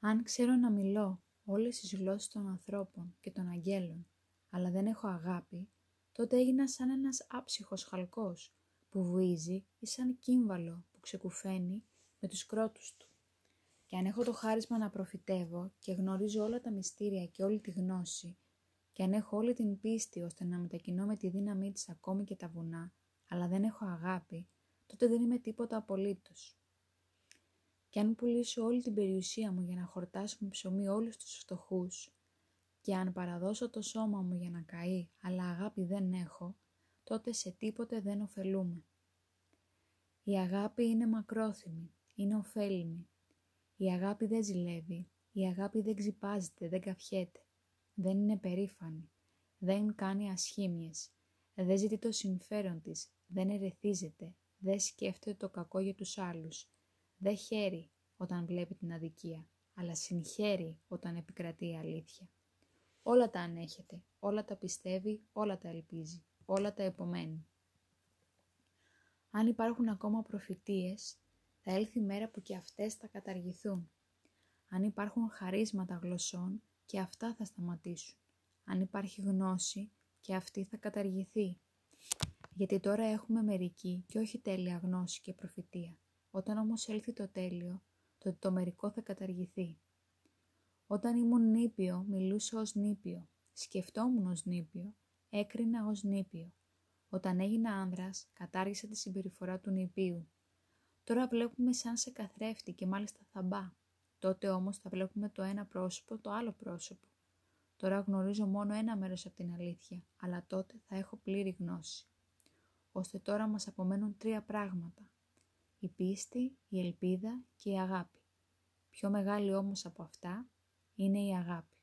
Αν ξέρω να μιλώ όλες τις γλώσσες των ανθρώπων και των αγγέλων, αλλά δεν έχω αγάπη, τότε έγινα σαν ένας άψυχος χαλκός που βουίζει ή σαν κύμβαλο που ξεκουφαίνει με τους κρότους του. Και αν έχω το χάρισμα να προφητεύω και γνωρίζω όλα τα μυστήρια και όλη τη γνώση, και αν έχω όλη την πίστη ώστε να μετακινώ με τη δύναμή της ακόμη και τα βουνά, αλλά δεν έχω αγάπη, τότε δεν είμαι τίποτα απολύτως. Και αν πουλήσω όλη την περιουσία μου για να χορτάσουμε ψωμί όλους τους φτωχούς, και αν παραδώσω το σώμα μου για να καεί, αλλά αγάπη δεν έχω, τότε σε τίποτε δεν ωφελούμε. Η αγάπη είναι μακρόθυμη, είναι ωφέλιμη. Η αγάπη δεν ζηλεύει, η αγάπη δεν ξυπάζεται, δεν καφιέται, δεν είναι περήφανη, δεν κάνει ασχήμιες, δεν ζητεί το συμφέρον της, δεν ερεθίζεται, δεν σκέφτεται το κακό για τους άλλους, δεν χαίρει όταν βλέπει την αδικία, αλλά συγχαίρει όταν επικρατεί η αλήθεια. Όλα τα ανέχεται, όλα τα πιστεύει, όλα τα ελπίζει, όλα τα επομένει. Αν υπάρχουν ακόμα προφητείες, θα έλθει η μέρα που και αυτές θα καταργηθούν. Αν υπάρχουν χαρίσματα γλωσσών, και αυτά θα σταματήσουν. Αν υπάρχει γνώση, και αυτή θα καταργηθεί. Γιατί τώρα έχουμε μερική και όχι τέλεια γνώση και προφητεία. Όταν όμως έλθει το τέλειο, τότε το μερικό θα καταργηθεί. Όταν ήμουν νήπιο, μιλούσα ως νήπιο. Σκεφτόμουν ως νήπιο, έκρινα ως νήπιο. Όταν έγινα άνδρας, κατάργησα τη συμπεριφορά του νηπίου. Τώρα βλέπουμε σαν σε καθρέφτη και μάλιστα θαμπά. Τότε όμως θα βλέπουμε το ένα πρόσωπο, το άλλο πρόσωπο. Τώρα γνωρίζω μόνο ένα μέρος από την αλήθεια, αλλά τότε θα έχω πλήρη γνώση. Ώστε τώρα μας απομένουν τρία πράγματα. Η πίστη, η ελπίδα και η αγάπη. Πιο μεγάλη όμως από αυτά είναι η αγάπη.